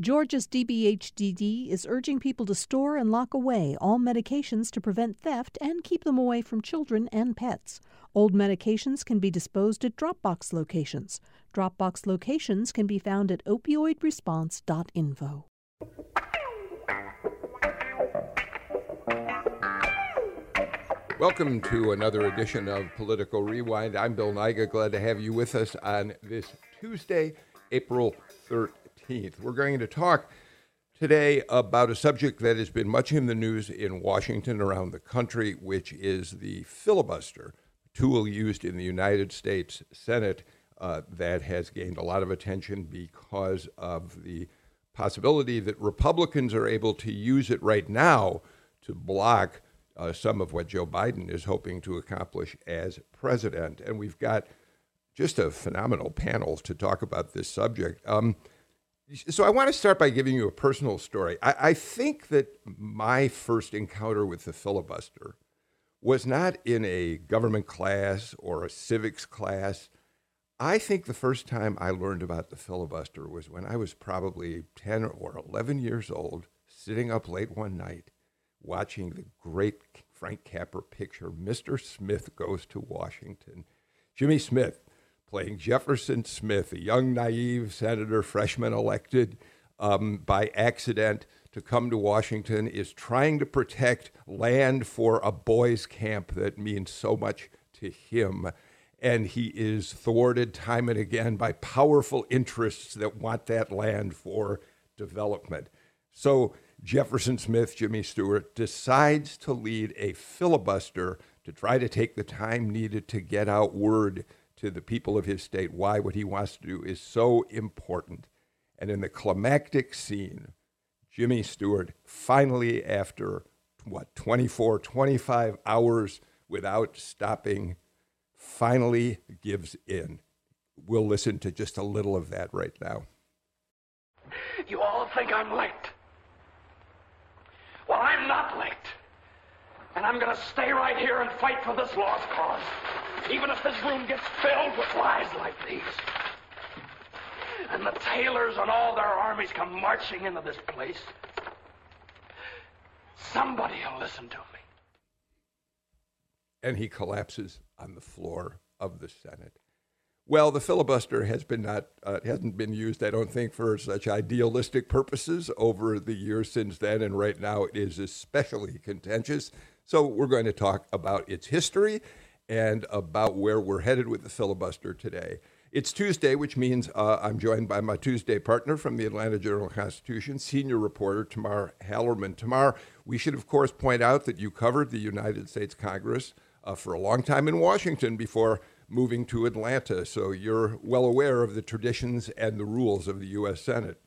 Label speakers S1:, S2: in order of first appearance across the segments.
S1: Georgia's DBHDD is urging people to store and lock away all medications to prevent theft and keep them away from children and pets. Old medications can be disposed at Dropbox locations. Dropbox locations can be found at opioidresponse.info.
S2: Welcome to another edition of Political Rewind. I'm Bill Nigut. Glad to have you with us on this Tuesday, April 13th. We're going to talk today about a subject that has been much in the news in Washington, around the country, which is the filibuster, tool used in the United States Senate uh, that has gained a lot of attention because of the possibility that Republicans are able to use it right now to block uh, some of what Joe Biden is hoping to accomplish as president. And we've got just a phenomenal panel to talk about this subject. Um, so I want to start by giving you a personal story. I, I, think that my first encounter with the filibuster was not in a government class or a civics class. I think the first time I learned about the filibuster was when I was probably 10 or 11 years old, sitting up late one night watching the great Frank Capra picture, Mr. Smith Goes to Washington. Jimmy Smith playing Jefferson Smith, a young, naive senator, freshman elected um, by accident to come to Washington, is trying to protect land for a boys' camp that means so much to him. And he is thwarted time and again by powerful interests that want that land for development. So Jefferson Smith, Jimmy Stewart, decides to lead a filibuster to try to take the time needed to get out word to the people of his state why what he wants to do is so important. And in the climactic scene, Jimmy Stewart finally, after what, 24, 25 hours without stopping, finally gives in. We'll listen to just a little of that right now.
S3: You all think I'm late. Well, I'm not late. And I'm going to stay right here and fight for this lost cause. Even if this room gets filled with lies like these. And the Taylors and all their armies come marching into this place. Somebody will listen to me.
S2: And he collapses on the floor of the Senate. Well, the filibuster has been not uh, hasn't been used, I don't think, for such idealistic purposes over the years since then, and right now it is especially contentious. So we're going to talk about its history and about where we're headed with the filibuster today. It's Tuesday, which means uh, I'm joined by my Tuesday partner from the Atlanta Journal Constitution, senior reporter Tamar Hallerman. Tamar, we should of course point out that you covered the United States Congress uh, for a long time in Washington before moving to Atlanta. So you're well aware of the traditions and the rules of the U.S. Senate.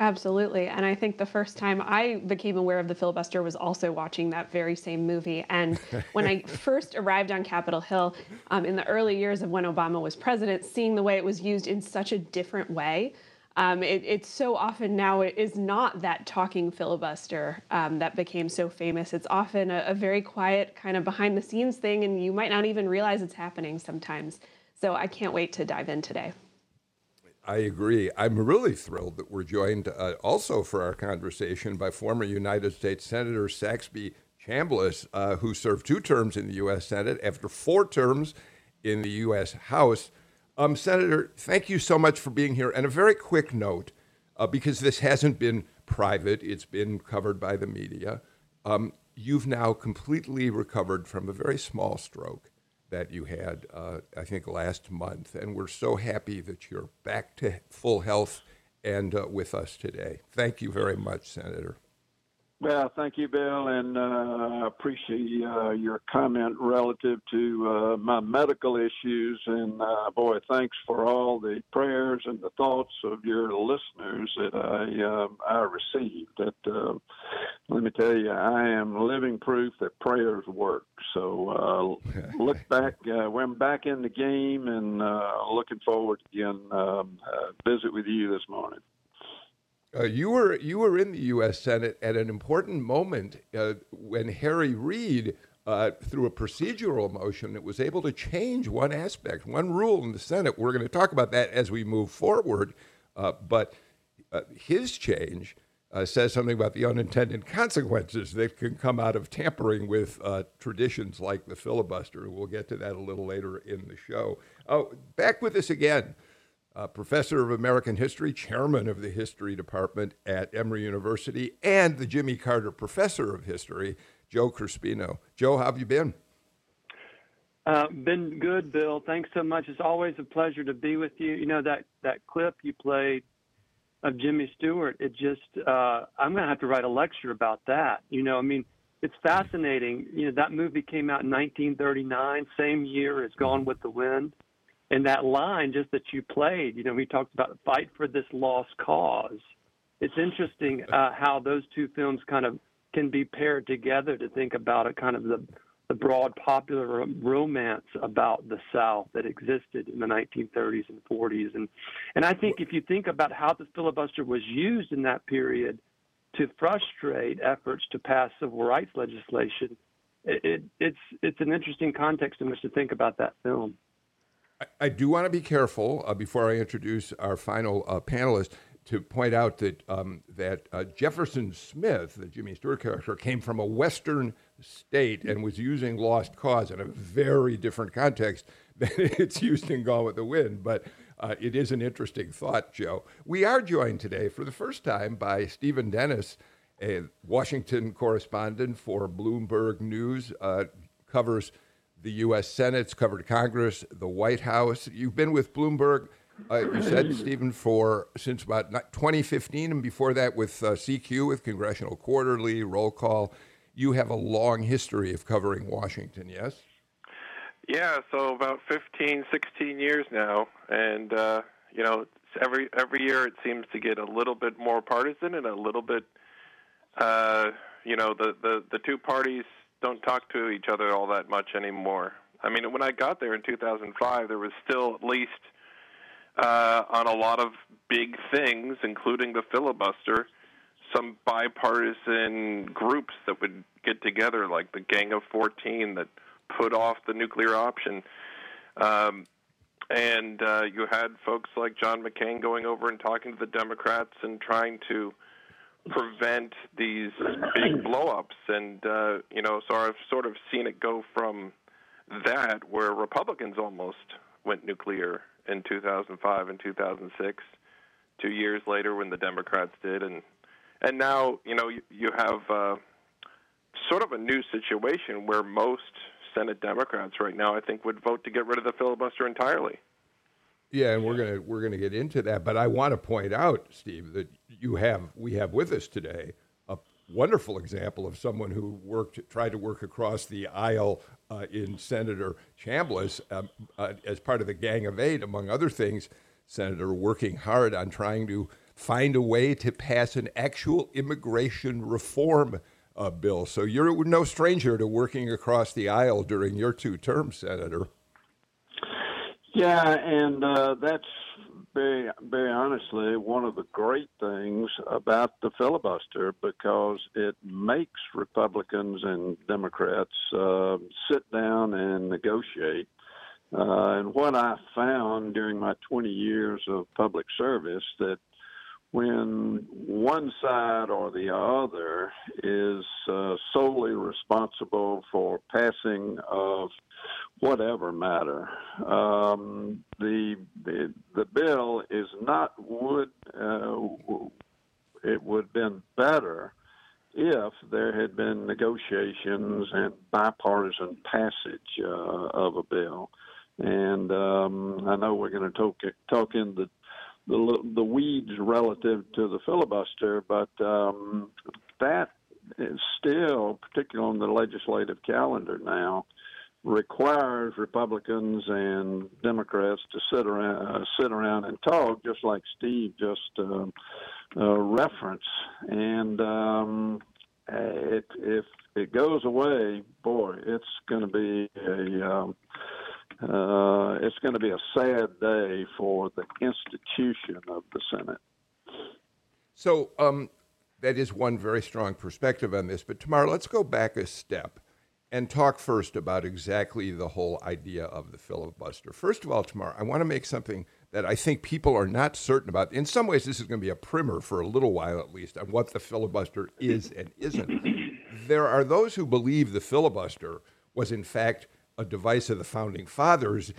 S4: Absolutely. And I think the first time I became aware of the filibuster was also watching that very same movie. And when I first arrived on Capitol Hill um, in the early years of when Obama was president, seeing the way it was used in such a different way um, it, it's so often now it is not that talking filibuster um, that became so famous. It's often a, a, very quiet, kind of behind the scenes thing, and you might not even realize it's happening sometimes. So I can't wait to dive in today.
S2: I agree. I'm really thrilled that we're joined uh, also for our conversation by former United States Senator Saxby Chambliss, uh, who served two terms in the U.S. Senate after four terms in the U.S. House. Um, Senator, thank you so much for being here. And a very quick note, uh, because this hasn't been private, it's been covered by the media. Um, you've now completely recovered from a very small stroke that you had, uh, I think, last month. And we're so happy that you're back to full health and uh, with us today. Thank you very much, Senator.
S5: Well, thank you, Bill, and uh, I appreciate uh, your comment relative to uh, my medical issues. And uh, boy, thanks for all the prayers and the thoughts of your listeners that I um, I received. That uh, let me tell you, I am living proof that prayers work. So uh, look back I'm back in the game, and looking forward to again um, visit with you this morning.
S2: Uh, you were you were in the U.S. Senate at an important moment uh, when Harry Reid, uh, through a procedural motion, was able to change one aspect, one rule in the Senate. We're going to talk about that as we move forward, uh, but uh, his change uh, says something about the unintended consequences that can come out of tampering with traditions like the filibuster. We'll get to that a little later in the show. Oh, back with us again, uh, professor of American history, chairman of the history department at Emory University, and the Jimmy Carter Professor of History, Joe Crespino. Joe, how have you been?
S6: Uh, been good, Bill. Thanks so much. It's always a pleasure to be with you. You know that that clip you played of Jimmy Stewart. It just uh, I'm going to have to write a lecture about that. You know, I mean, it's fascinating. You know, that movie came out in 1939, same year as Gone with the Wind, and that line just that you played. You know, we talked about fight for this lost cause. It's interesting uh, how those two films kind of can be paired together to think about it, kind of the the broad popular romance about the South that existed in the 1930s and 40s. And, and I think if you think about how the filibuster was used in that period to frustrate efforts to pass civil rights legislation, it, it, it's, it's an interesting context in which to think about that film.
S2: I, do want to be careful uh, before I introduce our final uh, panelist to point out that um, that uh, Jefferson Smith, the Jimmy Stewart character, came from a Western state and was using lost cause in a very different context than it's used in Gone with the Wind. But uh, it is an interesting thought, Joe. We are joined today for the first time by Steven Dennis, a Washington correspondent for Bloomberg News, uh, covers the U.S. Senate's covered Congress, the White House. You've been with Bloomberg. Uh, you said, Steven, for since about 2015, and before that with uh, CQ, with Congressional Quarterly, Roll Call you have a long history of covering Washington, yes?
S7: Yeah, so about 15, 16 years now, and uh, you know, every every year it seems to get a little bit more partisan and a little bit, uh, you know, the, the the two parties don't talk to each other all that much anymore. I mean, when I got there in 2005, there was still at least uh, on a lot of big things, including the filibuster some bipartisan groups that would get together, like the Gang of 14 that put off the nuclear option. Um, and uh, you had folks like John McCain going over and talking to the Democrats and trying to prevent these big blowups. And, uh, you know, so I've sort of seen it go from that, where Republicans almost went nuclear in 2005 and 2006, two years later when the Democrats did, and and now you know you, you have uh, sort of a new situation where most Senate Democrats right now, I think, would vote to get rid of the filibuster entirely.
S2: Yeah, and we're gonna we're gonna get into that, but I want to point out, Steve, that you have we have with us today a wonderful example of someone who worked tried to work across the aisle uh, in Senator Chambliss um, uh, as part of the Gang of Eight, among other things. Senator working hard on trying to find a way to pass an actual immigration reform uh, bill. So you're no stranger to working across the aisle during your two terms, Senator.
S5: Yeah, and uh, that's very, very honestly one of the great things about the filibuster because it makes Republicans and Democrats uh, sit down and negotiate. Uh, and what I found during my 20 years of public service that when one side or the other is uh, solely responsible for passing of whatever matter. Um, the, the the bill is not would uh, it would have been better if there had been negotiations and bipartisan passage uh, of a bill. And um, I know we're going to talk talk in the the the weeds relative to the filibuster, but um, that is still, particularly on the legislative calendar now, requires Republicans and Democrats to sit around uh, sit around and talk, just like Steve just uh, uh, referenced. And um, it, if it goes away, boy, it's going to be a um, uh, it's going to be a sad day for the institution of the Senate.
S2: So um, that is one very strong perspective on this. But Tamar, let's go back a step and talk first about exactly the whole idea of the filibuster. First of all, Tamar, I want to make something that I think people are not certain about. In some ways, this is going to be a primer for a little while at least on what the filibuster is and isn't. there are those who believe the filibuster was, in fact, a device of the founding fathers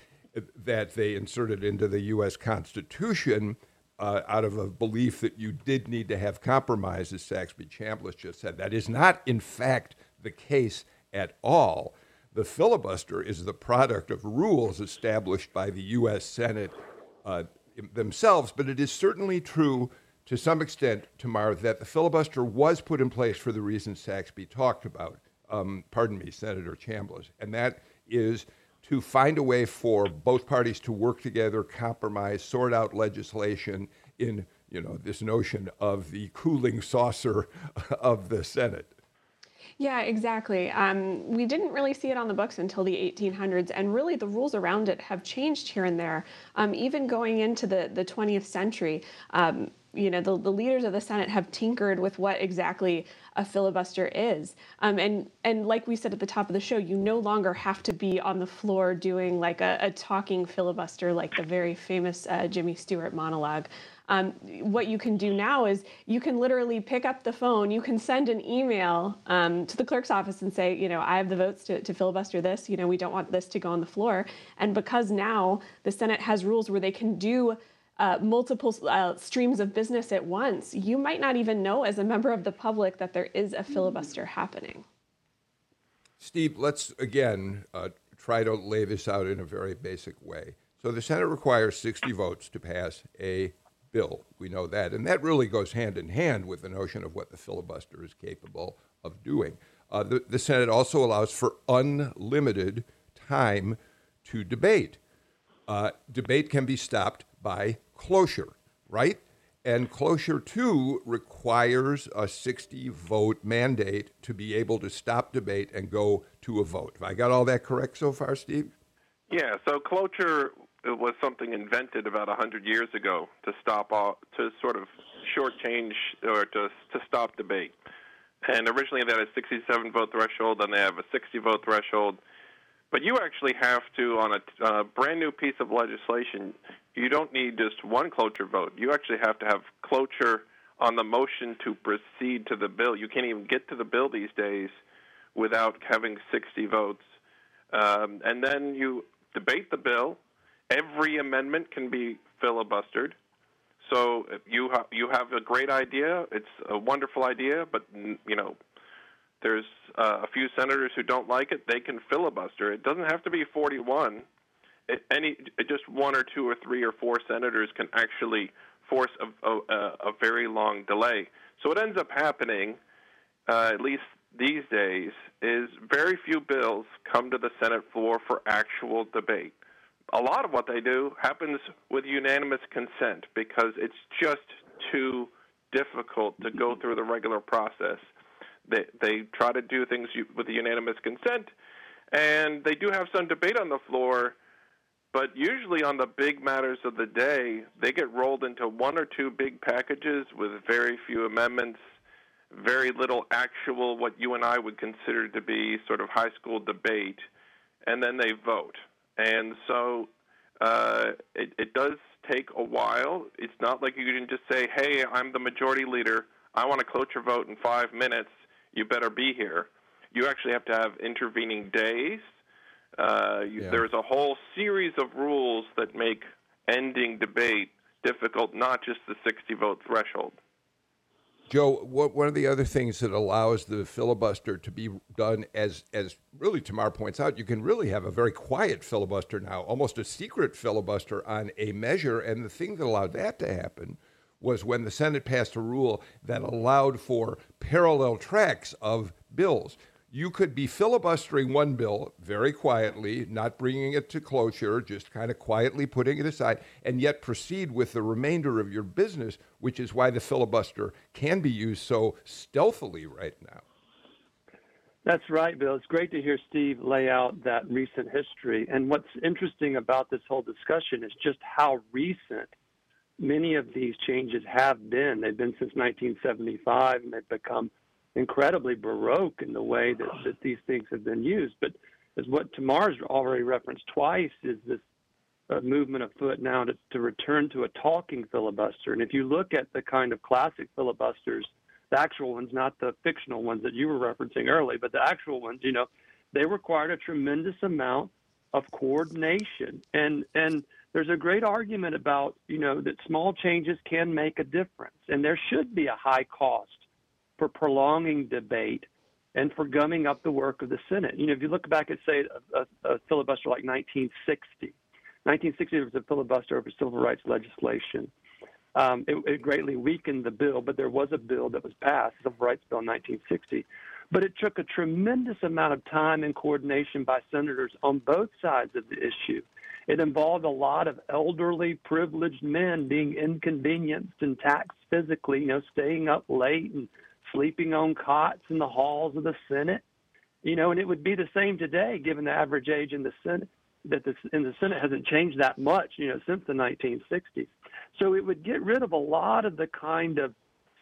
S2: that they inserted into the U.S. Constitution uh, out of a belief that you did need to have compromise, as Saxby Chambliss just said. That is not, in fact, the case at all. The filibuster is the product of rules established by the U.S. Senate uh, themselves, but it is certainly true to some extent, Tamar, that the filibuster was put in place for the reasons Saxby talked about. Um, pardon me, Senator Chambliss, and that is to find a way for both parties to work together, compromise, sort out legislation in you know this notion of the cooling saucer of the Senate.
S4: Yeah, exactly. Um, we didn't really see it on the books until the 1800s, and really the rules around it have changed here and there. Um, even going into the, the 20th century, um, you know, the, the leaders of the Senate have tinkered with what exactly a filibuster is. Um, and, and like we said at the top of the show, you no longer have to be on the floor doing like a, a talking filibuster like the very famous uh, Jimmy Stewart monologue. Um, what you can do now is you can literally pick up the phone, you can send an email um, to the clerk's office and say, you know, I have the votes to, to filibuster this, you know, we don't want this to go on the floor. And because now the Senate has rules where they can do uh, multiple uh, streams of business at once, you might not even know as a member of the public that there is a filibuster happening.
S2: Steve, let's again uh, try to lay this out in a very basic way. So the Senate requires 60 votes to pass a bill. We know that. And that really goes hand in hand with the notion of what the filibuster is capable of doing. Uh, the, the Senate also allows for unlimited time to debate. Uh, debate can be stopped by cloture, right? And cloture, too, requires a 60 vote mandate to be able to stop debate and go to a vote. Have I got all that correct so far, Steve?
S7: Yeah, so cloture was something invented about a hundred years ago to stop all, to sort of shortchange or to to stop debate. And originally they had a 67 vote threshold, then they have a 60 vote threshold. But you actually have to, on a, on a brand new piece of legislation, you don't need just one cloture vote. You actually have to have cloture on the motion to proceed to the bill. You can't even get to the bill these days without having 60 votes. Um, and then you debate the bill, every amendment can be filibustered. So you ha- you have a great idea. It's a wonderful idea, but you know there's uh, a few senators who don't like it. They can filibuster. It doesn't have to be 41. Any just one or two or three or four senators can actually force a, a, a very long delay. So what ends up happening, uh, at least these days, is very few bills come to the Senate floor for actual debate a lot of what they do happens with unanimous consent because it's just too difficult to go through the regular process. They they try to do things with unanimous consent, and they do have some debate on the floor. But usually on the big matters of the day, they get rolled into one or two big packages with very few amendments, very little actual what you and I would consider to be sort of high school debate, and then they vote. And so uh, it, it does take a while. It's not like you can just say, hey, I'm the majority leader. I want a cloture vote in five minutes. You better be here. You actually have to have intervening days. Uh, you, yeah. There's a whole series of rules that make ending debate difficult, not just the 60 vote threshold.
S2: Joe, what, one of the other things that allows the filibuster to be done, as as really Tamar points out, you can really have a very quiet filibuster now, almost a secret filibuster on a measure. And the thing that allowed that to happen was when the Senate passed a rule that allowed for parallel tracks of bills you could be filibustering one bill very quietly, not bringing it to cloture, just kind of quietly putting it aside, and yet proceed with the remainder of your business, which is why the filibuster can be used so stealthily right now.
S6: That's right, Bill. It's great to hear Steve lay out that recent history. And what's interesting about this whole discussion is just how recent many of these changes have been. They've been since 1975, and they've become incredibly baroque in the way that, that these things have been used. But as what Tamar's already referenced twice is this uh, movement afoot now to, to return to a talking filibuster. And if you look at the kind of classic filibusters, the actual ones, not the fictional ones that you were referencing early, but the actual ones, you know, they required a tremendous amount of coordination. And and there's a great argument about, you know, that small changes can make a difference. And there should be a high cost for prolonging debate and for gumming up the work of the Senate. You know, if you look back at, say, a, a, a filibuster like 1960, 1960 there was a filibuster over civil rights legislation. Um, it, it, greatly weakened the bill, but there was a bill that was passed, the Civil Rights Bill in 1960. But it took a tremendous amount of time and coordination by senators on both sides of the issue. It involved a lot of elderly, privileged men being inconvenienced and taxed physically, you know, staying up late and sleeping on cots in the halls of the Senate. You know, and it would be the same today, given the average age in the Senate, that the, in the Senate hasn't changed that much, you know, since the 1960s. So it would get rid of a lot of the kind of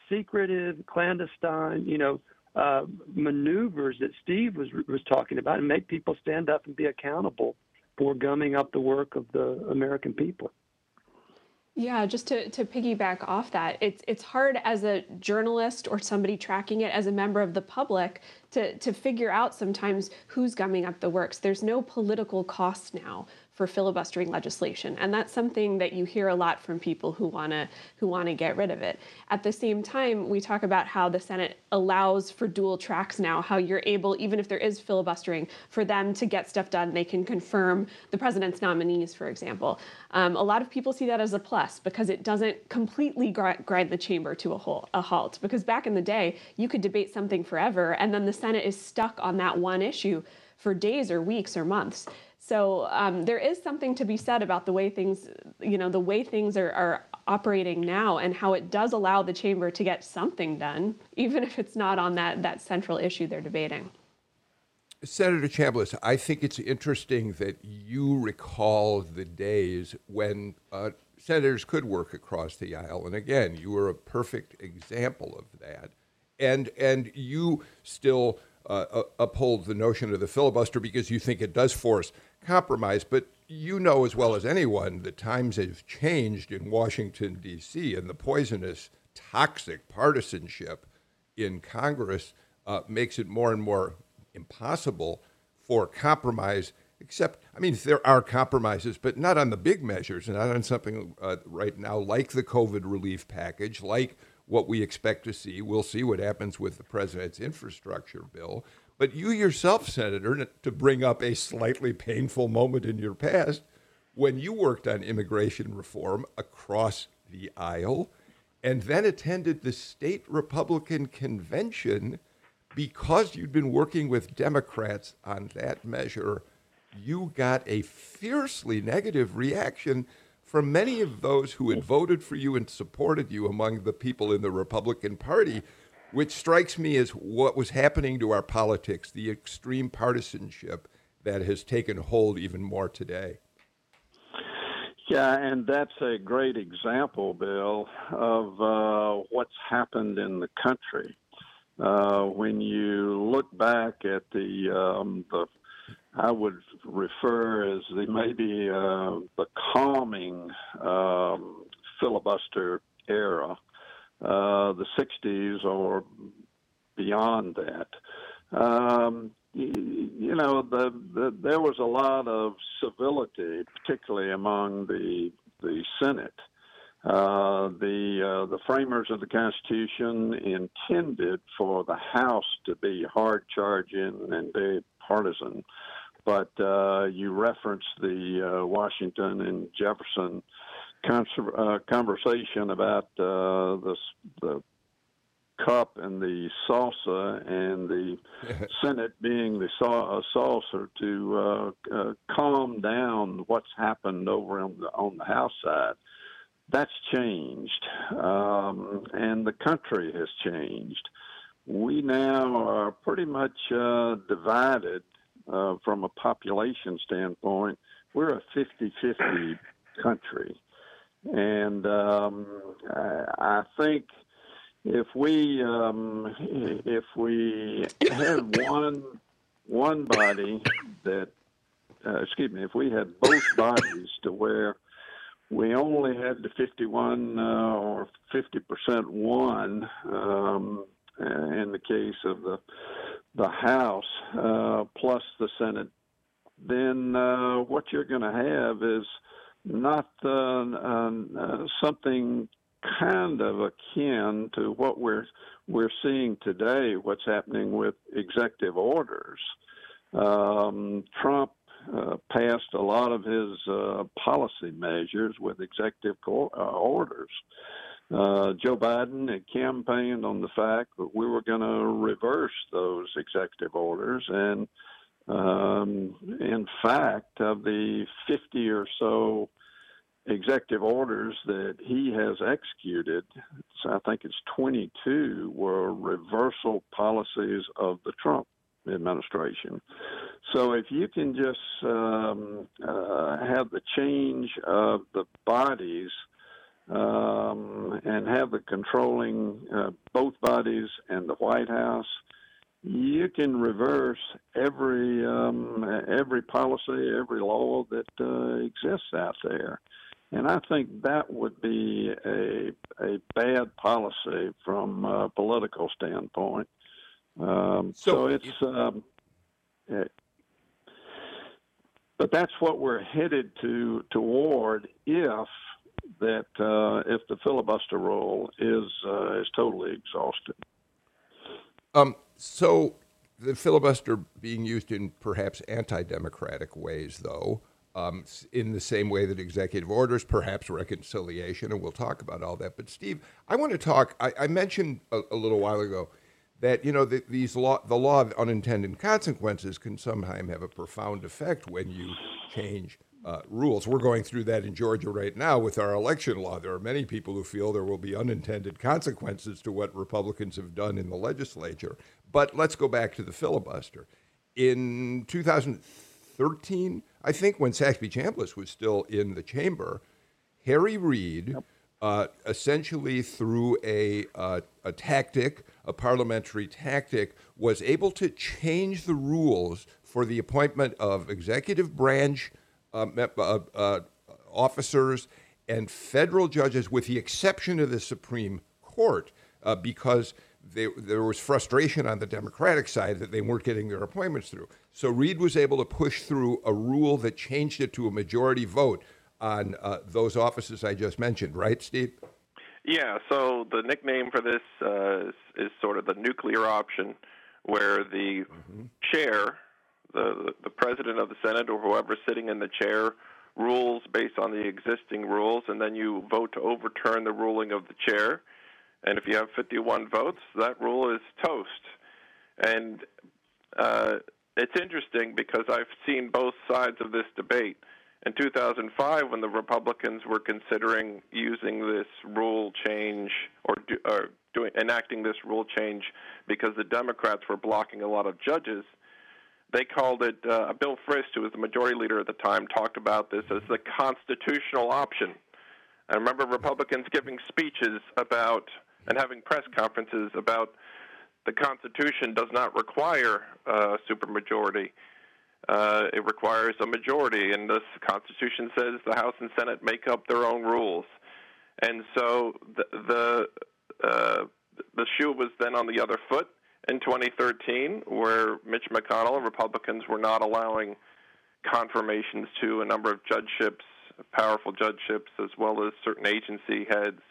S6: secretive, clandestine, you know, uh, maneuvers that Steve was was talking about, and make people stand up and be accountable for gumming up the work of the American people.
S4: Yeah, just to, to piggyback off that, it's it's hard as a journalist or somebody tracking it as a member of the public to, to figure out sometimes who's gumming up the works. There's no political cost now for filibustering legislation. And that's something that you hear a lot from people who want to who want to get rid of it. At the same time we talk about how the senate allows for dual tracks now how you're able even if there is filibustering for them to get stuff done. They can confirm the president's nominees for example. Um, a lot of people see that as a plus because it doesn't completely grind the chamber to a, whole, a halt. Because back in the day you could debate something forever and then the senate is stuck on that one issue for days or weeks or months so um, there is something to be said about the way things, you know, the way things are, are operating now and how it does allow the chamber to get something done, even if it's not on that, that central issue they're debating.
S2: Senator Chambliss, I think it's interesting that you recall the days when uh, senators could work across the aisle, and again, you were a perfect example of that. And and you still uh, uphold the notion of the filibuster because you think it does force compromise. But you know as well as anyone that times have changed in Washington, D.C., and the poisonous, toxic partisanship in Congress uh, makes it more and more impossible for compromise. Except, I mean, there are compromises, but not on the big measures, not on something uh, right now like the COVID relief package, like what we expect to see. We'll see what happens with the president's infrastructure bill. But you yourself, Senator, to bring up a slightly painful moment in your past, when you worked on immigration reform across the aisle and then attended the state Republican convention because you'd been working with Democrats on that measure, you got a fiercely negative reaction from many of those who had voted for you and supported you among the people in the Republican Party which strikes me as what was happening to our politics, the extreme partisanship that has taken hold even more today.
S5: Yeah, and that's a great example, Bill, of uh, what's happened in the country. Uh, when you look back at the, um, the I would refer as the maybe uh, the calming um, filibuster era uh, the 60s or beyond that. Um, you, know, the, the, there was a lot of civility, particularly among the the Senate. Uh, the uh, the framers of the Constitution intended for the House to be hard charging and very partisan, but uh, you referenced the uh, Washington and Jefferson uh, conversation about uh, the the cup and the salsa and the Senate being the sa- saucer to uh, uh, calm down what's happened over on the on the House side. That's changed, um, and the country has changed. We now are pretty much uh, divided uh, from a population standpoint. We're a 50 50 country. And um, I think, if we um, if we had one one body that uh, excuse me, if we had both bodies to where we only had the 51 uh, or 50 percent one um, in the case of the the House uh, plus the Senate, then uh, what you're going to have is not uh, uh, something kind of akin to what we're we're seeing today. What's happening with executive orders? Um, Trump uh, passed a lot of his uh, policy measures with executive co- uh, orders. Uh, Joe Biden had campaigned on the fact that we were going to reverse those executive orders, and um, in fact, of the 50 or so executive orders that he has executed, I think it's 22, were reversal policies of the Trump administration. So if you can just um, uh, have the change of the bodies um, and have the controlling uh, both bodies and the White House, you can reverse every um, every policy, every law that uh, exists out there. And I think that would be a a bad policy from a political standpoint. Um, so, so, it's, um, it, but that's what we're headed to toward if that uh, if the filibuster rule is uh, is totally exhausted.
S2: Um, so the filibuster being used in perhaps anti-democratic ways, though, um, in the same way that executive orders, perhaps reconciliation, and we'll talk about all that. But Steve, I want to talk. I, I mentioned a, a, little while ago that you know the, these law, the law of unintended consequences can sometimes have a profound effect when you change uh, rules. We're going through that in Georgia right now with our election law. There are many people who feel there will be unintended consequences to what Republicans have done in the legislature. But let's go back to the filibuster. In 2013, I think when Saxby Chambliss was still in the chamber, Harry Reid. Yep uh, essentially through a, uh, a tactic, a parliamentary tactic, was able to change the rules for the appointment of executive branch officers and federal judges, with the exception of the Supreme Court, uh, because they, there was frustration on the Democratic side that they weren't getting their appointments through. So Reid was able to push through a rule that changed it to a majority vote on uh, those offices I just mentioned, right, Steve?
S7: Yeah, so the nickname for this uh, is, is, sort of the nuclear option, where the mm-hmm. chair, the, the president of the Senate, or whoever's sitting in the chair, rules based on the existing rules, and then you vote to overturn the ruling of the chair. And if you have 51 votes, that rule is toast. And uh, it's interesting because I've seen both sides of this debate in 2005 when the Republicans were considering using this rule change or, do, or doing enacting this rule change because the Democrats were blocking a lot of judges. They called it. Uh, Bill Frist, who was the majority leader at the time, talked about this as the constitutional option. I remember Republicans giving speeches about and having press conferences about the Constitution does not require a supermajority uh, it requires a majority, and the Constitution says the House and Senate make up their own rules. And so the the, uh, the shoe was then on the other foot in 2013, where Mitch McConnell and Republicans were not allowing confirmations to a number of judgeships, powerful judgeships, as well as certain agency heads.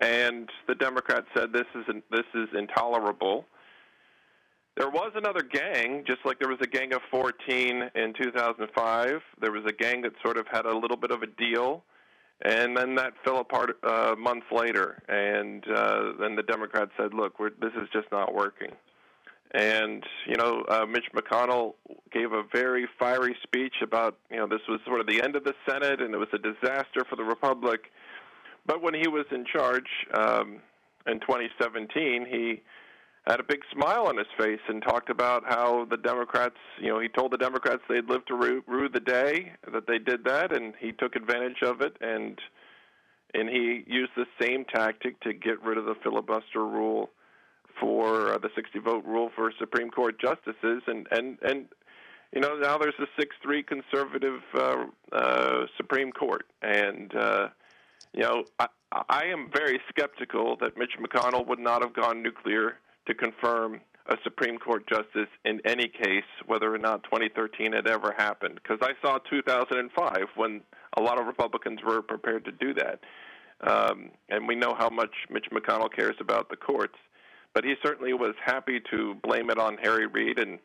S7: And the Democrats said this is this is intolerable there was another gang, just like there was a gang of 14 in 2005. There was a gang that sort of had a little bit of a deal, and then that fell apart uh, months later. And uh, then the Democrats said, "Look, this is just not working." And you know, uh, Mitch McConnell gave a very fiery speech about you know this was sort of the end of the Senate, and it was a disaster for the Republic. But when he was in charge um, in 2017, he had a big smile on his face and talked about how the Democrats, you know, he told the Democrats they'd live to rue, the day that they did that, and he took advantage of it. And and he used the same tactic to get rid of the filibuster rule for uh, the 60 vote rule for Supreme Court justices, and and and you know now there's a 6-3 conservative uh, uh, Supreme Court, and uh, you know I, I am very skeptical that Mitch McConnell would not have gone nuclear to confirm a Supreme Court justice in any case, whether or not 2013 had ever happened. Because I saw 2005 when a lot of Republicans were prepared to do that. Um, and we know how much Mitch McConnell cares about the courts. But he certainly was happy to blame it on Harry Reid and,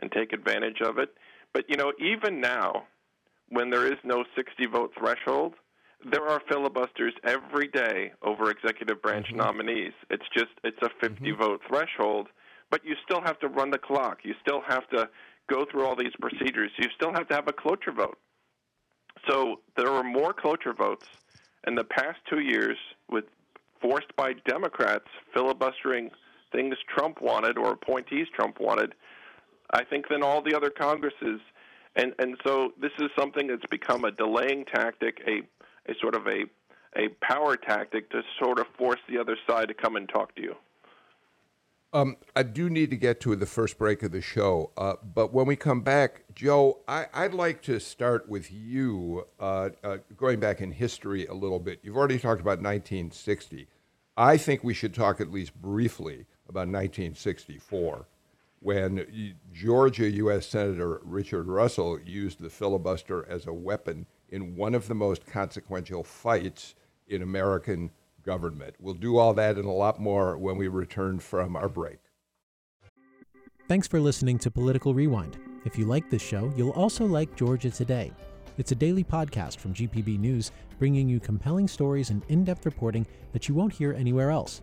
S7: and take advantage of it. But, you know, even now, when there is no 60 vote threshold, there are filibusters every day over executive branch mm-hmm. nominees. It's just it's a 50 mm-hmm. vote threshold, but you still have to run the clock. You still have to go through all these procedures. You still have to have a cloture vote. So there were more cloture votes in the past 2 years with forced by Democrats filibustering things Trump wanted or appointees Trump wanted, I think than all the other congresses. And and so this is something that's become a delaying tactic, a a sort of a a power tactic to sort of force the other side to come and talk to you.
S2: Um, I do need to get to the first break of the show, uh, but when we come back, Joe, I, would like to start with you, uh, uh, going back in history a little bit. You've already talked about 1960. I think we should talk at least briefly about 1964 when Georgia U.S. Senator Richard Russell used the filibuster as a weapon in one of the most consequential fights in American government. We'll do all that and a lot more when we return from our break.
S8: Thanks for listening to Political Rewind. If you like this show, you'll also like Georgia Today. It's a daily podcast from GPB News, bringing you compelling stories and in depth reporting that you won't hear anywhere else.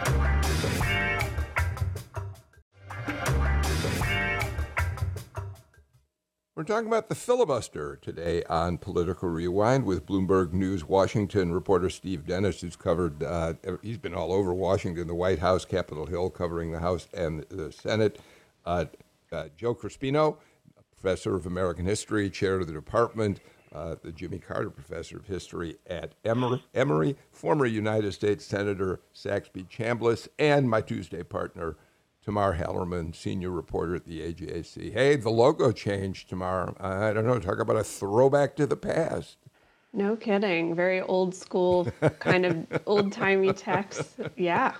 S2: We're talking about the filibuster today on Political Rewind with Bloomberg News Washington reporter Steve Dennis, who's covered, uh, he's been all over Washington, the White House, Capitol Hill, covering the House and the Senate. Uh, uh, Joe Crespino, professor of American history, chair of the department, uh, the Jimmy Carter Professor of History at Emory, Emory, former United States Senator Saxby Chambliss, and my Tuesday partner, Tamar Hallerman, senior reporter at the AJC. Hey, the logo changed, Tamar. I don't know, talk about a throwback to the past.
S4: No kidding. Very old school, kind of old timey text. Yeah.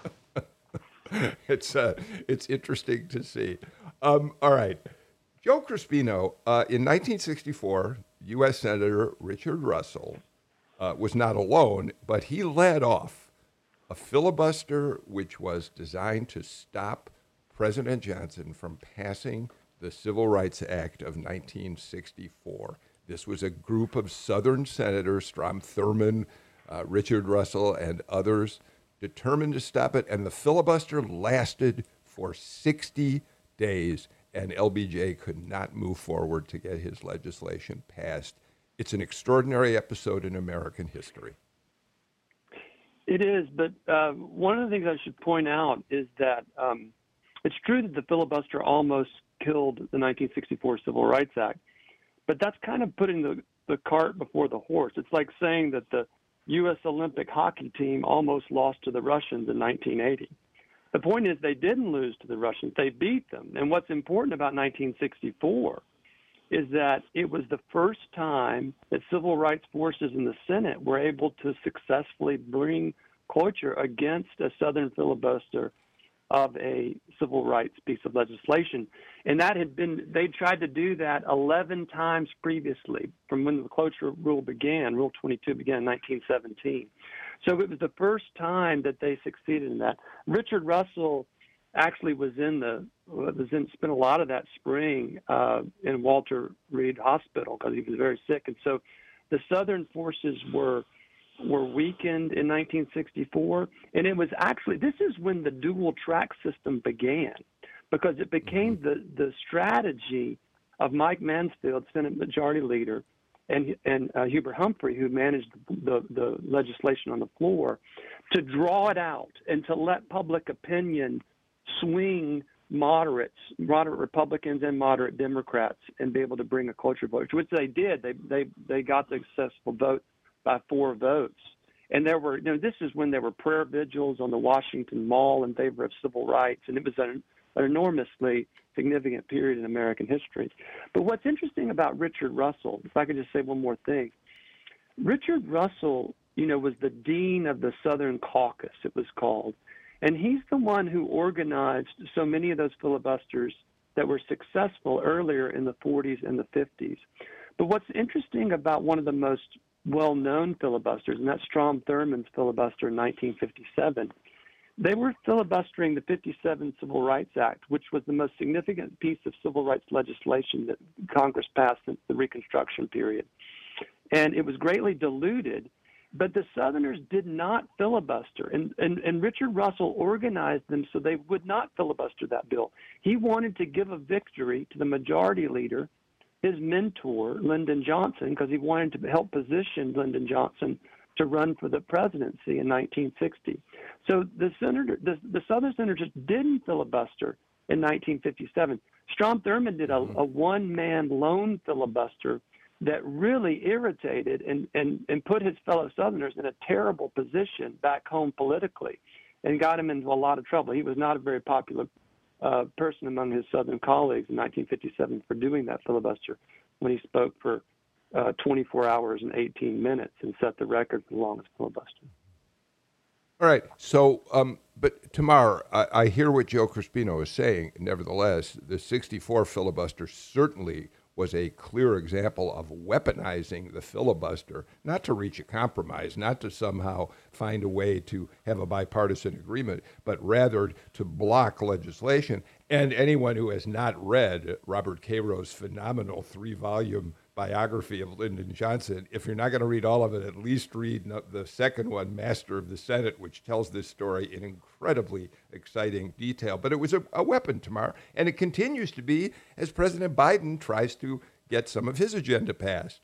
S2: it's uh, it's interesting to see. Um, all right, Joe Crespino. Uh, in 1964, U.S. Senator Richard Russell uh, was not alone, but he led off a filibuster which was designed to stop President Johnson from passing the Civil Rights Act of 1964. This was a group of Southern senators, Strom Thurmond, uh, Richard Russell, and others, determined to stop it. And the filibuster lasted for 60 days, and LBJ could not move forward to get his legislation passed. It's an extraordinary episode in American history.
S6: It is, but uh, one of the things I should point out is that um, it's true that the filibuster almost killed the 1964 Civil Rights Act, but that's kind of putting the, the cart before the horse. It's like saying that the U.S. Olympic hockey team almost lost to the Russians in 1980. The point is, they didn't lose to the Russians, they beat them. And what's important about 1964 is that it was the first time that civil rights forces in the Senate were able to successfully bring cloture against a Southern filibuster of a civil rights piece of legislation. And that had been, they tried to do that 11 times previously from when the cloture rule began, Rule 22 began in 1917. So it was the first time that they succeeded in that. Richard Russell actually was in the was in spent a lot of that spring uh, in Walter Reed Hospital because he was very sick, and so the Southern forces were were weakened in 1964. And it was actually, this is when the dual track system began because it became mm-hmm. the, the strategy of Mike Mansfield, Senate Majority Leader, and and uh, Hubert Humphrey, who managed the the legislation on the floor, to draw it out and to let public opinion swing moderates, moderate Republicans and moderate Democrats, and be able to bring a cloture vote, which they did. They they they got the successful vote by four votes. And there were, you know, this is when there were prayer vigils on the Washington Mall in favor of civil rights, and it was an, an enormously significant period in American history. But what's interesting about Richard Russell, if I could just say one more thing, Richard Russell, you know, was the dean of the Southern Caucus, it was called, and he's the one who organized so many of those filibusters that were successful earlier in the 40s and the 50s. But what's interesting about one of the most well known filibusters, and that's Strom Thurmond's filibuster in 1957, they were filibustering the 57 Civil Rights Act, which was the most significant piece of civil rights legislation that Congress passed since the Reconstruction period. And it was greatly diluted, but the Southerners did not filibuster. And, and, and Richard Russell organized them so they would not filibuster that bill. He wanted to give a victory to the majority leader, his mentor, Lyndon Johnson, because he wanted to help position Lyndon Johnson to run for the presidency in 1960. So the senator, the, the Southern senators didn't filibuster in 1957. Strom Thurmond did a, mm-hmm. a one-man lone filibuster that really irritated and, and, and put his fellow Southerners in a terrible position back home politically and got him into a lot of trouble. He was not a very popular uh, person among his Southern colleagues in 1957 for doing that filibuster when he spoke for uh, 24 hours and 18 minutes and set the record for the longest filibuster.
S2: All right. So, um, but Tamar, I, I, hear what Joe Crespino is saying. Nevertheless, the 64 filibuster certainly was a clear example of weaponizing the filibuster, not to reach a compromise, not to somehow find a way to have a bipartisan agreement, but rather to block legislation. And anyone who has not read Robert Caro's phenomenal three volume biography of Lyndon Johnson, if you're not going to read all of it, at least read the second one, Master of the Senate, which tells this story in incredibly exciting detail. But it was a, a weapon, Tamar, and it continues to be as President Biden tries to get some of his agenda passed.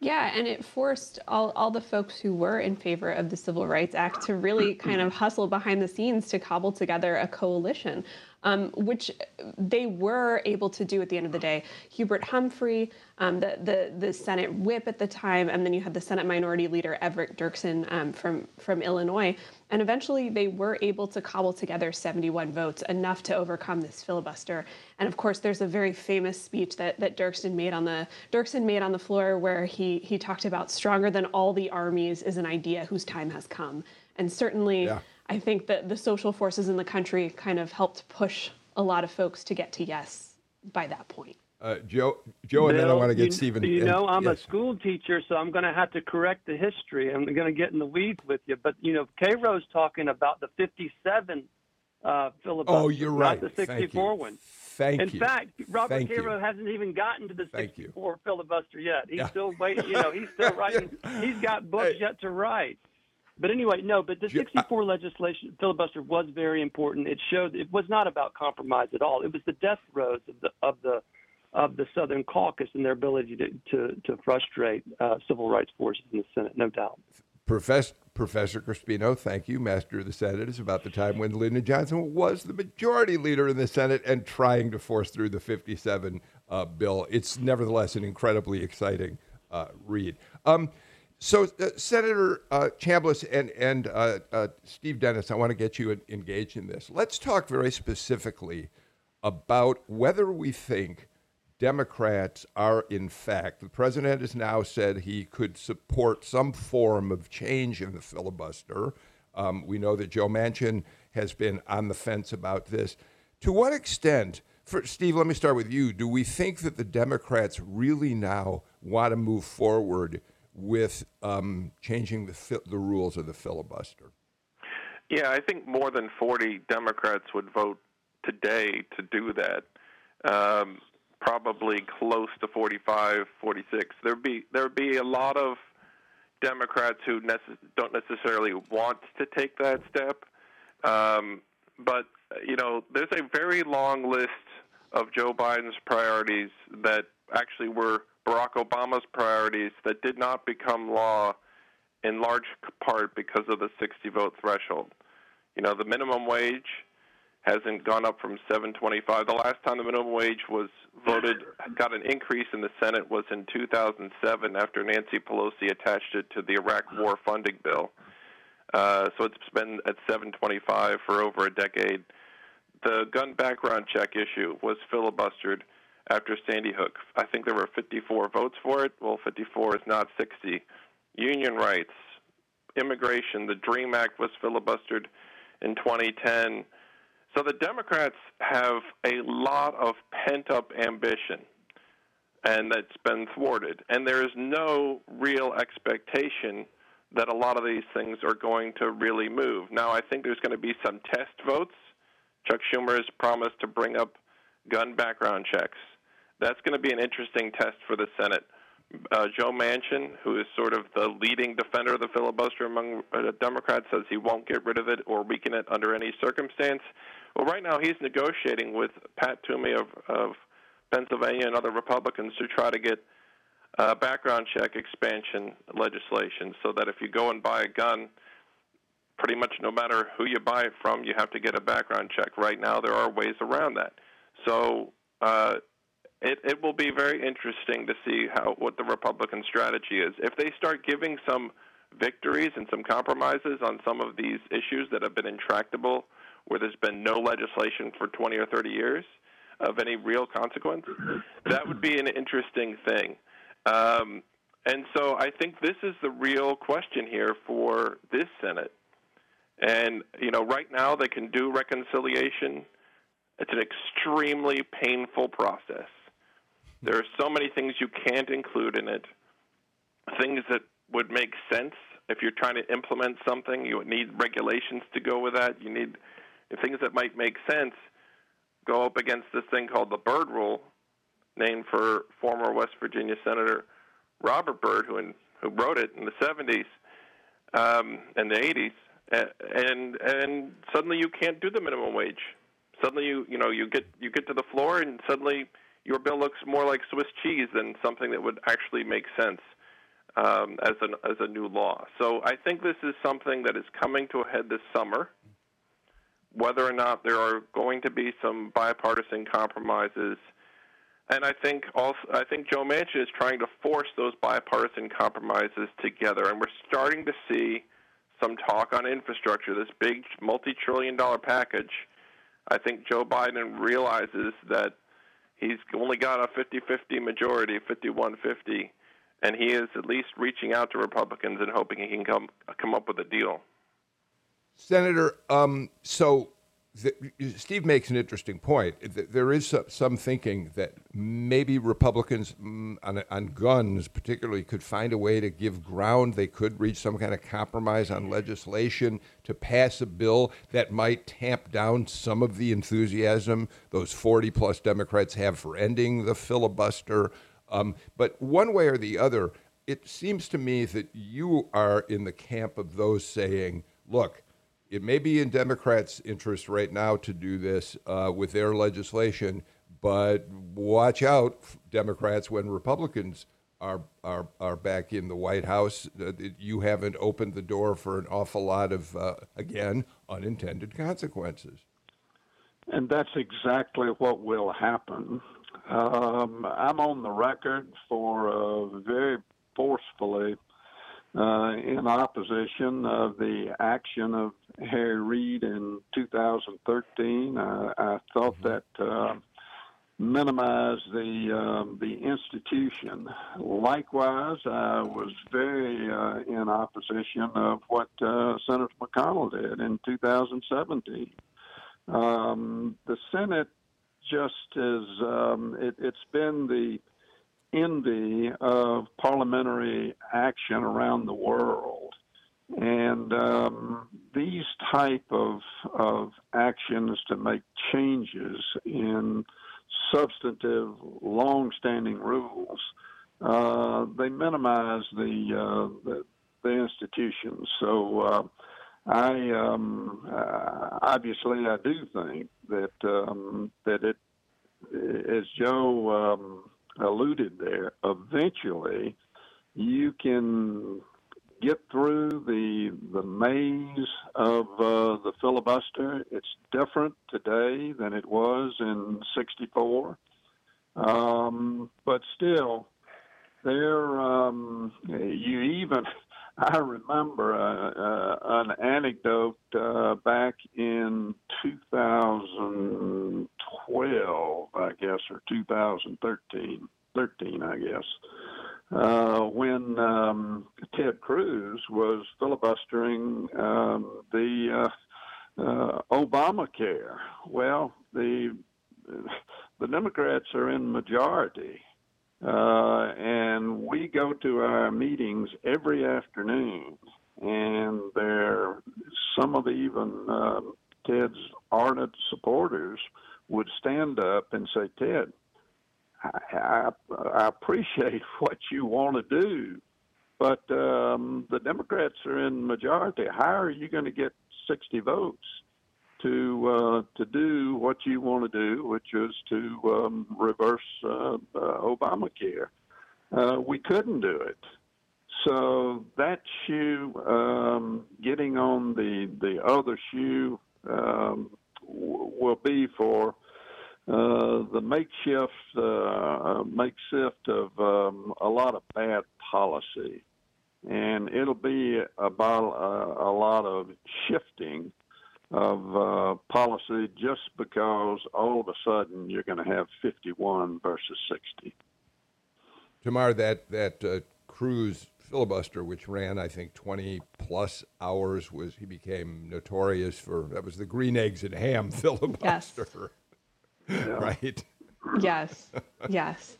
S4: Yeah, and it forced all, all the folks who were in favor of the Civil Rights Act to really kind of hustle behind the scenes to cobble together a coalition um, which they were able to do at the end of the day. Hubert Humphrey, um, the, the, the Senate whip at the time, and then you had the Senate Minority Leader Everett Dirksen um, from from Illinois, and eventually they were able to cobble together 71 votes, enough to overcome this filibuster. And of course, there's a very famous speech that that Dirksen made on the Dirksen made on the floor where he he talked about stronger than all the armies is an idea whose time has come. And certainly. Yeah I think that the social forces in the country kind of helped push a lot of folks to get to yes by that point.
S2: Uh, Joe, Joe, and then I want to get
S6: you,
S2: Steven.
S6: You know, I'm yes. a school teacher, so I'm going to have to correct the history. I'm going to get in the weeds with you, but you know, Caro's talking about the 57 uh, filibuster.
S2: Oh, you're right.
S6: Not the 64 one.
S2: Thank
S6: in
S2: you.
S6: In fact, Robert
S2: Thank
S6: Caro
S2: you.
S6: hasn't even gotten to the 64 filibuster yet. He's
S2: yeah.
S6: still waiting. You know, he's still writing. he's got books
S2: hey.
S6: yet to write. But anyway, no. But the 64 legislation filibuster was very important. It showed it was not about compromise at all. It was the death throes of the of the of the Southern Caucus and their ability to to, to frustrate uh, civil rights forces in the Senate, no doubt.
S2: Professor Professor Crespino, thank you, Master of the Senate. It's about the time when Lyndon Johnson was the majority leader in the Senate and trying to force through the 57 uh, bill. It's nevertheless an incredibly exciting uh, read. Um, so, uh, Senator uh, Chambliss and, and uh, uh, Steve Dennis, I want to get you engaged in this. Let's talk very specifically about whether we think Democrats are, in fact, the president has now said he could support some form of change in the filibuster. Um, we know that Joe Manchin has been on the fence about this. To what extent, for Steve, let me start with you. Do we think that the Democrats really now want to move forward? With um, changing the, the rules of the filibuster?
S7: Yeah, I think more than 40 Democrats would vote today to do that. Um, probably close to 45, 46. There'd be there'd be a lot of Democrats who don't necessarily want to take that step, um, but you know, there's a very long list of Joe Biden's priorities that actually were Barack Obama's priorities that did not become law in large part because of the 60 vote threshold. You know, the minimum wage hasn't gone up from 725. The last time the minimum wage was voted, got an increase in the Senate was in 2007 after Nancy Pelosi attached it to the Iraq War funding bill. Uh, so it's been at 725 for over a decade. The gun background check issue was filibustered after Sandy Hook. I think there were 54 votes for it. Well, 54 is not 60. Union rights, immigration, the DREAM Act was filibustered in 2010. So the Democrats have a lot of pent up ambition, and that's been thwarted. And there is no real expectation that a lot of these things are going to really move. Now, I think there's going to be some test votes. Chuck Schumer has promised to bring up gun background checks. That's going to be an interesting test for the Senate. Uh, Joe Manchin, who is sort of the leading defender of the filibuster among uh, Democrats, says he won't get rid of it or weaken it under any circumstance. Well, right now he's negotiating with Pat Toomey of, of Pennsylvania and other Republicans to try to get uh, background check expansion legislation so that if you go and buy a gun, pretty much no matter who you buy it from, you have to get a background check. Right now, there are ways around that. So uh, it, it will be very interesting to see how what the Republican strategy is. If they start giving some victories and some compromises on some of these issues that have been intractable, where there's been no legislation for 20 or 30 years of any real consequence, that would be an interesting thing. Um, and so I think this is the real question here for this Senate. And, you know, right now they can do reconciliation. It's an extremely painful process. There are so many things you can't include in it. Things that would make sense if you're trying to implement something. You would need regulations to go with that. You need things that might make sense go up against this thing called the Byrd Rule, named for former West Virginia Senator Robert Byrd, who in, who wrote it in the 70s um, and the 80s, and and suddenly you can't do the minimum wage. Suddenly you you know you get you get to the floor and suddenly your bill looks more like Swiss cheese than something that would actually make sense um, as an as a new law. So I think this is something that is coming to a head this summer. Whether or not there are going to be some bipartisan compromises and I think also I think Joe Manchin is trying to force those bipartisan compromises together, and we're starting to see some talk on infrastructure. This big multi-trillion-dollar package. I think Joe Biden realizes that he's only got a 50-50 majority, 51-50, and he is at least reaching out to Republicans and hoping he can come come up with a deal.
S2: Senator, um, so the, Steve makes an interesting point. There is some thinking that maybe Republicans mm, on, on, guns, particularly, could find a way to give ground. They could reach some kind of compromise on legislation to pass a bill that might tamp down some of the enthusiasm those 40 plus Democrats have for ending the filibuster. Um, but one way or the other, it seems to me that you are in the camp of those saying, look, it may be in Democrats' interest right now to do this uh, with their legislation, but watch out, Democrats, when Republicans are are are back in the White House. Uh, you haven't opened the door for an awful lot of uh, again unintended consequences.
S5: And that's exactly what will happen. Um, I'm on the record for uh, very forcefully uh, in opposition of the action of Harry Reid in 2013. Uh, I thought mm-hmm. that uh, minimized the um, the institution. Likewise, I was very uh, in opposition of what uh, Senator McConnell did in 2017. Um, the Senate just is um, it, it's been the envy of parliamentary action around the world. And um, these type of, of actions to make changes in substantive, long-standing rules, uh, they minimize the, uh, the, the institutions. So uh, I um, uh, obviously I do think that um, that it, as Joe um, alluded there, eventually you can get through the the maze of uh, the filibuster. It's different today than it was in '64, um, but still, there um, you even. I remember uh, uh, an anecdote uh, back in 2012, I guess, or 2013, 13, I guess uh, when um, Ted Cruz was filibustering um, the uh, uh, Obamacare. Well, the the Democrats are in majority, uh, and we go to our meetings every afternoon, and there some of the even um, Ted's ardent supporters would stand up and say, Ted, I, I appreciate what you want to do, but um, the Democrats are in majority. How are you going to get 60 votes to uh, to do what you want to do, which is to um, reverse uh, uh, Obamacare? Uh, we couldn't do it. So that shoe, um, getting on the the other shoe, um, w- will be for uh, the makeshift uh, makeshift of um, a lot of bad policy, and it'll be about a, a lot of shifting of uh, policy just because all of a sudden you're going to have 51 versus 60.
S2: Tamar, that that uh, Cruz filibuster, which ran I think 20 plus hours, was he became notorious for. That was the green eggs and ham filibuster.
S4: Yes.
S2: right?
S4: Yes, yes.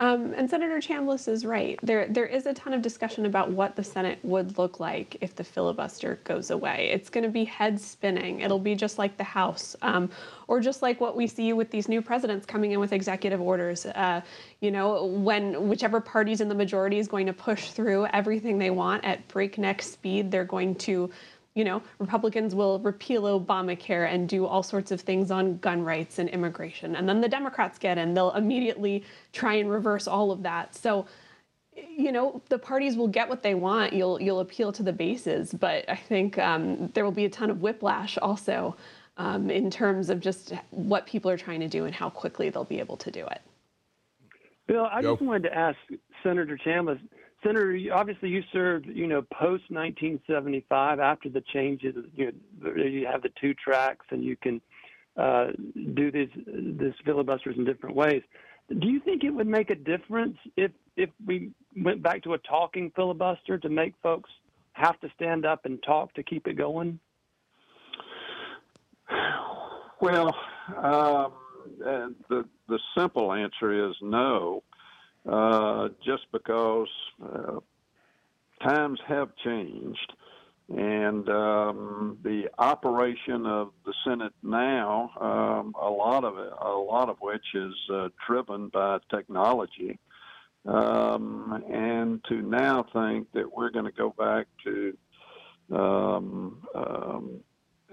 S4: Um, and Senator Chambliss is right. There, there is a ton of discussion about what the Senate would look like if the filibuster goes away. It's going to be head spinning. It'll be just like the House, um, or just like what we see with these new presidents coming in with executive orders. Uh, you know, when whichever party's in the majority is going to push through everything they want at breakneck speed, they're going to you know, Republicans will repeal Obamacare and do all sorts of things on gun rights and immigration. And then the Democrats get in, they'll immediately try and reverse all of that. So, you know, the parties will get what they want. You'll you'll appeal to the bases, but I think um, there will be a ton of whiplash also um, in terms of just what people are trying to do and how quickly they'll be able to do it.
S6: Bill, I just wanted to ask Senator Chambliss Senator, obviously you served, you know, post 1975 after the changes. You, know, you have the two tracks, and you can uh, do these this filibusters in different ways. Do you think it would make a difference if if we went back to a talking filibuster to make folks have to stand up and talk to keep it going?
S5: Well, um, the the simple answer is no uh, just because uh, times have changed. And um, the operation of the Senate now, um, a lot of it, a lot of which is uh, driven by technology, um, and to now think that we're going to go back to um, um,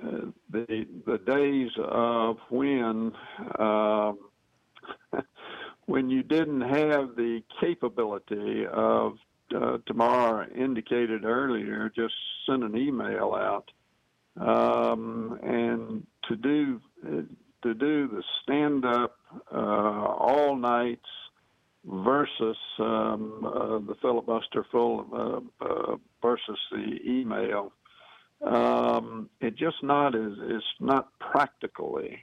S5: uh, the the days of when um, when you didn't have the capability of uh, Tamar indicated earlier, just send an email out, um, and to do to do the stand up uh, all nights versus um, uh, the filibuster full uh, uh, versus the email. Um, it just not is is not practically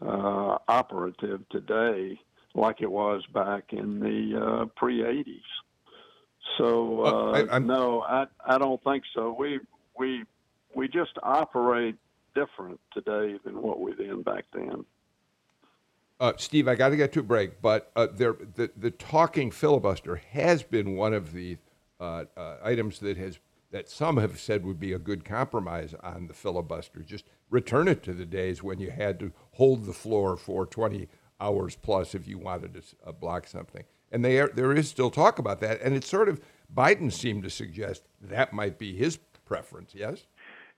S5: uh, operative today like it was back in the uh, pre 80s. So uh, I, no, I I don't think so. We we we just operate different today than what we did back then.
S2: Uh, Steve, I got to get to a break, but uh, there, the the talking filibuster has been one of the uh, uh, items that has that some have said would be a good compromise on the filibuster. Just return it to the days when you had to hold the floor for 20 hours plus if you wanted to uh, block something. And they are, there is still talk about that. And it's sort of, Biden seemed to suggest that might be his preference, yes?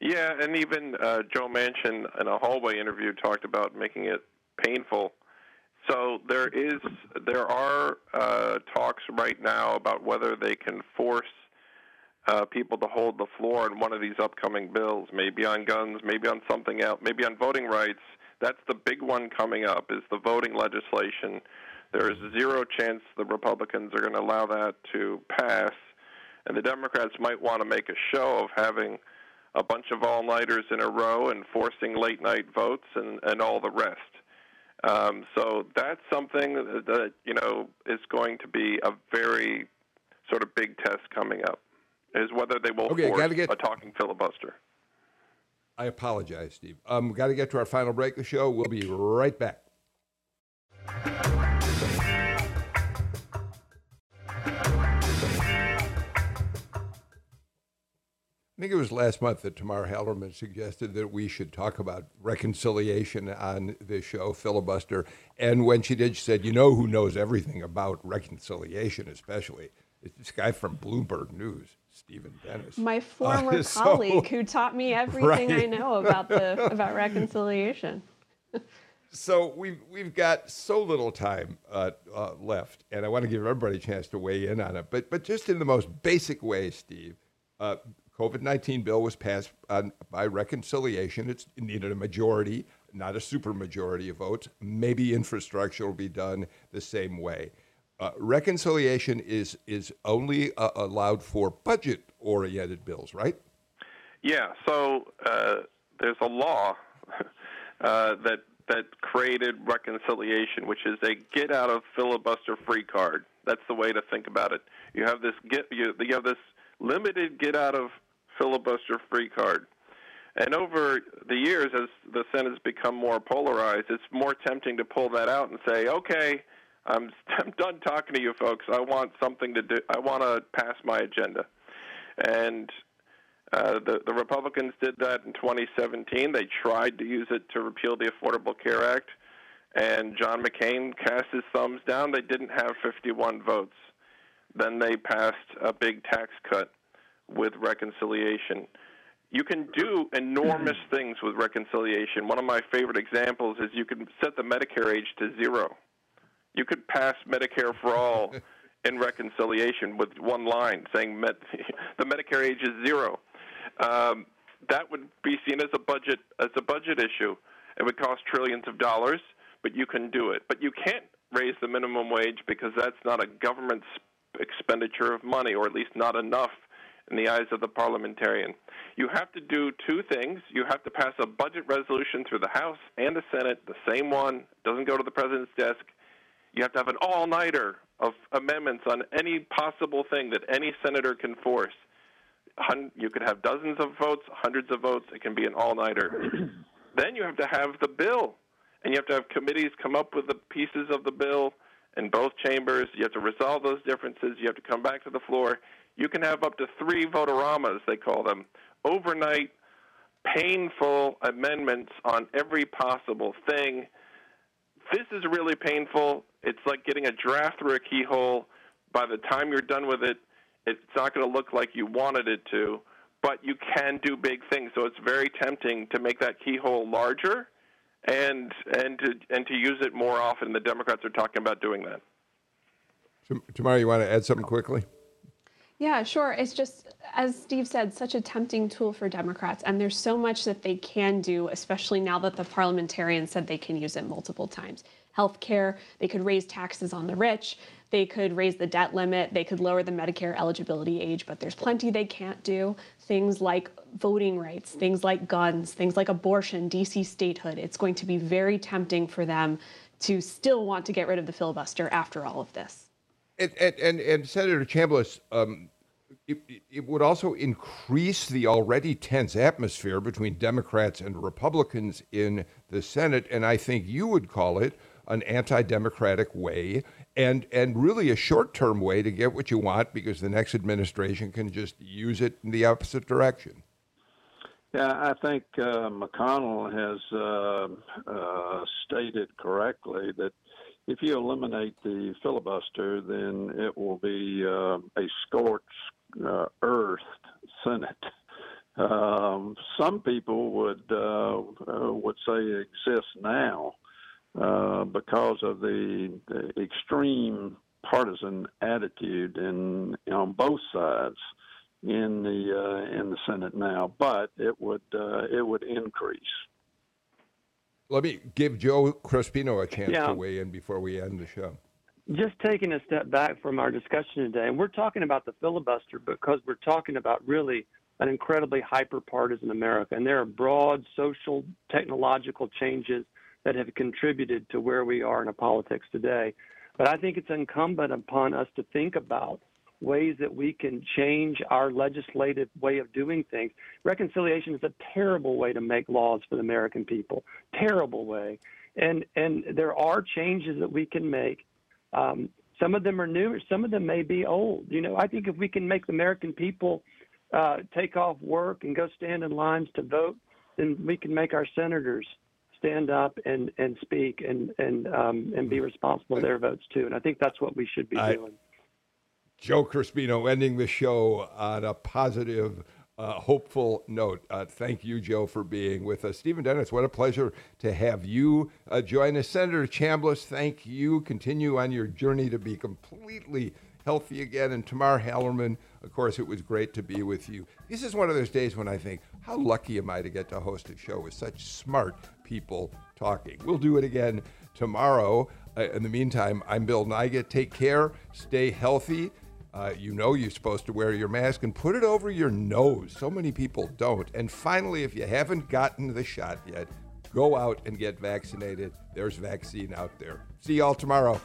S7: Yeah, and even uh, Joe Manchin in a hallway interview talked about making it painful So there is there are uh, talks right now about whether they can force uh, people to hold the floor in one of these upcoming bills, maybe on guns, maybe on something else, maybe on voting rights. That's the big one coming up is the voting legislation. There is zero chance the Republicans are going to allow that to pass, and the Democrats might want to make a show of having a bunch of all-nighters in a row and forcing late-night votes and, and all the rest. Um, so that's something that, that you know is going to be a very sort of big test coming up is whether they will
S2: Okay,
S7: force
S2: get-
S7: a talking filibuster.
S2: I apologize, Steve. Um, we've got to get to our final break of the show. We'll be right back. I think it was last month that Tamar Hallerman suggested that we should talk about reconciliation on this show, filibuster. And when she did, she said, "You know who knows everything about reconciliation, especially it's this guy from Bloomberg News, Steven Dennis."
S4: My former
S2: Uh, so-
S4: colleague who taught me everything I know about the about reconciliation.
S2: So we've we've got so little time uh, uh, left, and I want to give everybody a chance to weigh in on it. But but just in the most basic way, Steve, uh, COVID nineteen bill was passed on, by reconciliation. It's, it needed a majority, not a supermajority of votes. Maybe infrastructure will be done the same way. Uh, reconciliation is is only uh, allowed for budget oriented bills, right?
S7: Yeah, so uh, there's a law uh, that that created reconciliation, which is a get out of filibuster free card. That's the way to think about it. You have this get you, you have this limited get out of filibuster free card. And over the years, as the Senate has become more polarized, it's more tempting to pull that out and say, "Okay, I'm, I'm done talking to you folks. I want something to do. I want to pass my agenda." And uh, the, the Republicans did that in 2017. They tried to use it to repeal the Affordable Care Act, and John McCain cast his thumbs down. They didn't have 51 votes. Then they passed a big tax cut with reconciliation. You can do enormous things with reconciliation. One of my favorite examples is you can set the Medicare age to zero. You could pass Medicare for all in reconciliation with one line saying med- the Medicare age is zero. Um, that would be seen as a budget as a budget issue. It would cost trillions of dollars, but you can do it. But you can't raise the minimum wage because that's not a government expenditure of money, or at least not enough in the eyes of the parliamentarian. You have to do two things. You have to pass a budget resolution through the House and the Senate, the same one, doesn't go to the president's desk. You have to have an all nighter of amendments on any possible thing that any senator can force. You could have dozens of votes, hundreds of votes. It can be an all nighter. then you have to have the bill, and you have to have committees come up with the pieces of the bill in both chambers. You have to resolve those differences. You have to come back to the floor. You can have up to three vote-a-ramas, they call them, overnight, painful amendments on every possible thing. This is really painful. It's like getting a draft through a keyhole. By the time you're done with it, it's not going to look like you wanted it to, but you can do big things. So it's very tempting to make that keyhole larger and and to and to use it more often. The Democrats are talking about doing that.
S2: Tam- Tamara, you want to add something quickly?
S4: Yeah, sure. It's just, as Steve said, such a tempting tool for Democrats. And there's so much that they can do, especially now that the parliamentarians said they can use it multiple times. Healthcare, they could raise taxes on the rich, they could raise the debt limit, they could lower the Medicare eligibility age, but there's plenty they can't do. Things like voting rights, things like guns, things like abortion, DC statehood. It's going to be very tempting for them to still want to get rid of the filibuster after all of this.
S2: And, and, and, and Senator Chambliss, um, it, it would also increase the already tense atmosphere between Democrats and Republicans in the Senate, and I think you would call it an anti-democratic way, and and really a short-term way to get what you want because the next administration can just use it in the opposite direction.
S5: Yeah, I think uh, McConnell has uh, uh, stated correctly that if you eliminate the filibuster, then it will be uh, a scorched uh, earth Senate. Um, some people would uh, uh, would say it exists now, uh, because of the, the extreme partisan attitude in on both sides in the uh, in the Senate now, but it would it would increase.
S2: Let me give Joe Crespino a chance
S6: Yeah.
S2: to weigh in before we end the show.
S6: Just taking a step back from our discussion today, and we're talking about the filibuster because we're talking about really an incredibly hyper partisan America. And there are broad social, technological changes that have contributed to where we are in our politics today. But I think it's incumbent upon us to think about ways that we can change our legislative way of doing things. Reconciliation is a terrible way to make laws for the American people. Terrible way. And and there are changes that we can make. Um, some of them are new, some of them may be old. You know, I think if we can make the American people uh, take off work and go stand in lines to vote, then we can make our senators stand up and, and speak and and um, and be responsible for their votes too. And I think that's what we should be
S2: I-
S6: doing.
S2: Joe Crespino ending the show on a positive, uh, hopeful note. Uh, thank you, Joe, for being with us. Steven Dennis, what a pleasure to have you uh, join us. Senator Chambliss, thank you. Continue on your journey to be completely healthy again. And Tamar Hallerman, of course, it was great to be with you. This is one of those days when I think, how lucky am I to get to host a show with such smart people talking? We'll do it again tomorrow. Uh, in the meantime, I'm Bill Nigut. Take care, stay healthy. Uh, you know you're supposed to wear your mask and put it over your nose. So many people don't. And finally, if you haven't gotten the shot yet, go out and get vaccinated. There's vaccine out there. See y'all tomorrow.